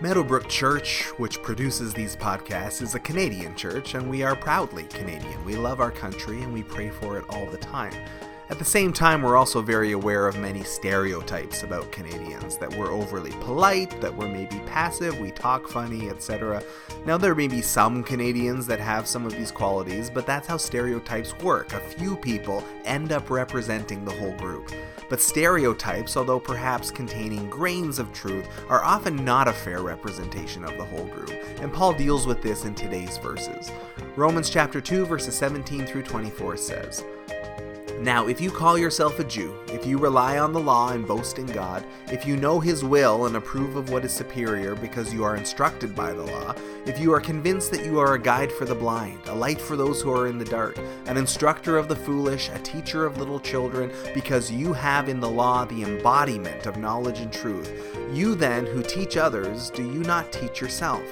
Meadowbrook Church, which produces these podcasts, is a Canadian church, and we are proudly Canadian. We love our country and we pray for it all the time. At the same time, we're also very aware of many stereotypes about Canadians that we're overly polite, that we're maybe passive, we talk funny, etc. Now, there may be some Canadians that have some of these qualities, but that's how stereotypes work. A few people end up representing the whole group. But stereotypes, although perhaps containing grains of truth, are often not a fair representation of the whole group, and Paul deals with this in today's verses. Romans chapter 2 verses 17 through 24 says, now, if you call yourself a Jew, if you rely on the law and boast in God, if you know His will and approve of what is superior because you are instructed by the law, if you are convinced that you are a guide for the blind, a light for those who are in the dark, an instructor of the foolish, a teacher of little children, because you have in the law the embodiment of knowledge and truth, you then who teach others, do you not teach yourself?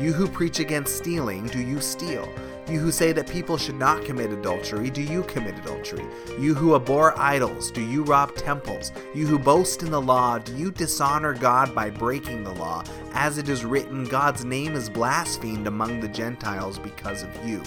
You who preach against stealing, do you steal? You who say that people should not commit adultery, do you commit adultery? You who abhor idols, do you rob temples? You who boast in the law, do you dishonor God by breaking the law? As it is written, God's name is blasphemed among the Gentiles because of you.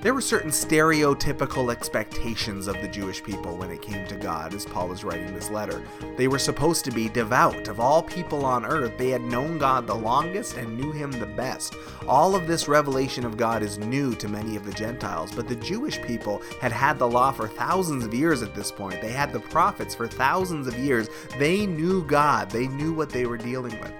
There were certain stereotypical expectations of the Jewish people when it came to God as Paul is writing this letter. They were supposed to be devout. Of all people on earth, they had known God the longest and knew him the best. All of this revelation of God is new to many of the Gentiles, but the Jewish people had had the law for thousands of years at this point. They had the prophets for thousands of years. They knew God, they knew what they were dealing with.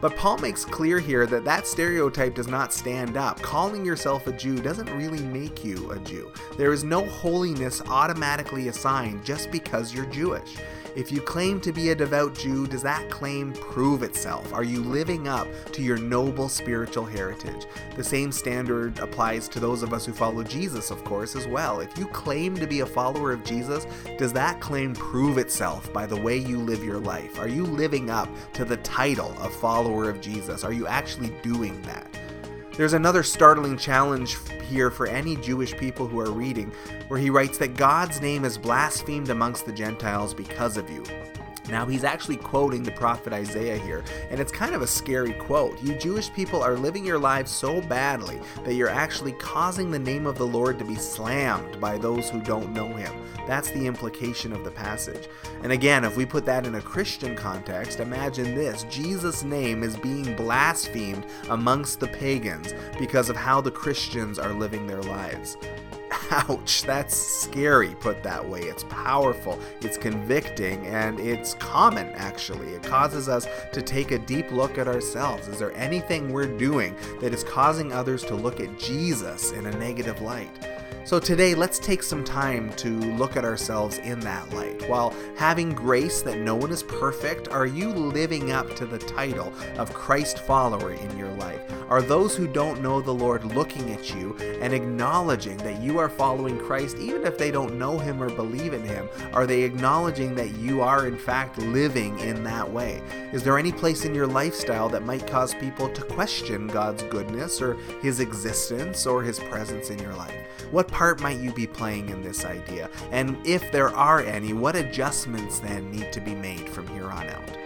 But Paul makes clear here that that stereotype does not stand up. Calling yourself a Jew doesn't really make you a Jew. There is no holiness automatically assigned just because you're Jewish. If you claim to be a devout Jew, does that claim prove itself? Are you living up to your noble spiritual heritage? The same standard applies to those of us who follow Jesus, of course, as well. If you claim to be a follower of Jesus, does that claim prove itself by the way you live your life? Are you living up to the title of follower of Jesus? Are you actually doing that? There's another startling challenge here for any Jewish people who are reading, where he writes that God's name is blasphemed amongst the Gentiles because of you. Now, he's actually quoting the prophet Isaiah here, and it's kind of a scary quote. You Jewish people are living your lives so badly that you're actually causing the name of the Lord to be slammed by those who don't know him. That's the implication of the passage. And again, if we put that in a Christian context, imagine this Jesus' name is being blasphemed amongst the pagans because of how the Christians are living their lives. Ouch, that's scary put that way. It's powerful, it's convicting, and it's common actually. It causes us to take a deep look at ourselves. Is there anything we're doing that is causing others to look at Jesus in a negative light? So today, let's take some time to look at ourselves in that light. While having grace that no one is perfect, are you living up to the title of Christ follower in your life? Are those who don't know the Lord looking at you and acknowledging that you are following Christ, even if they don't know Him or believe in Him? Are they acknowledging that you are, in fact, living in that way? Is there any place in your lifestyle that might cause people to question God's goodness or His existence or His presence in your life? What part might you be playing in this idea? And if there are any, what adjustments then need to be made from here on out?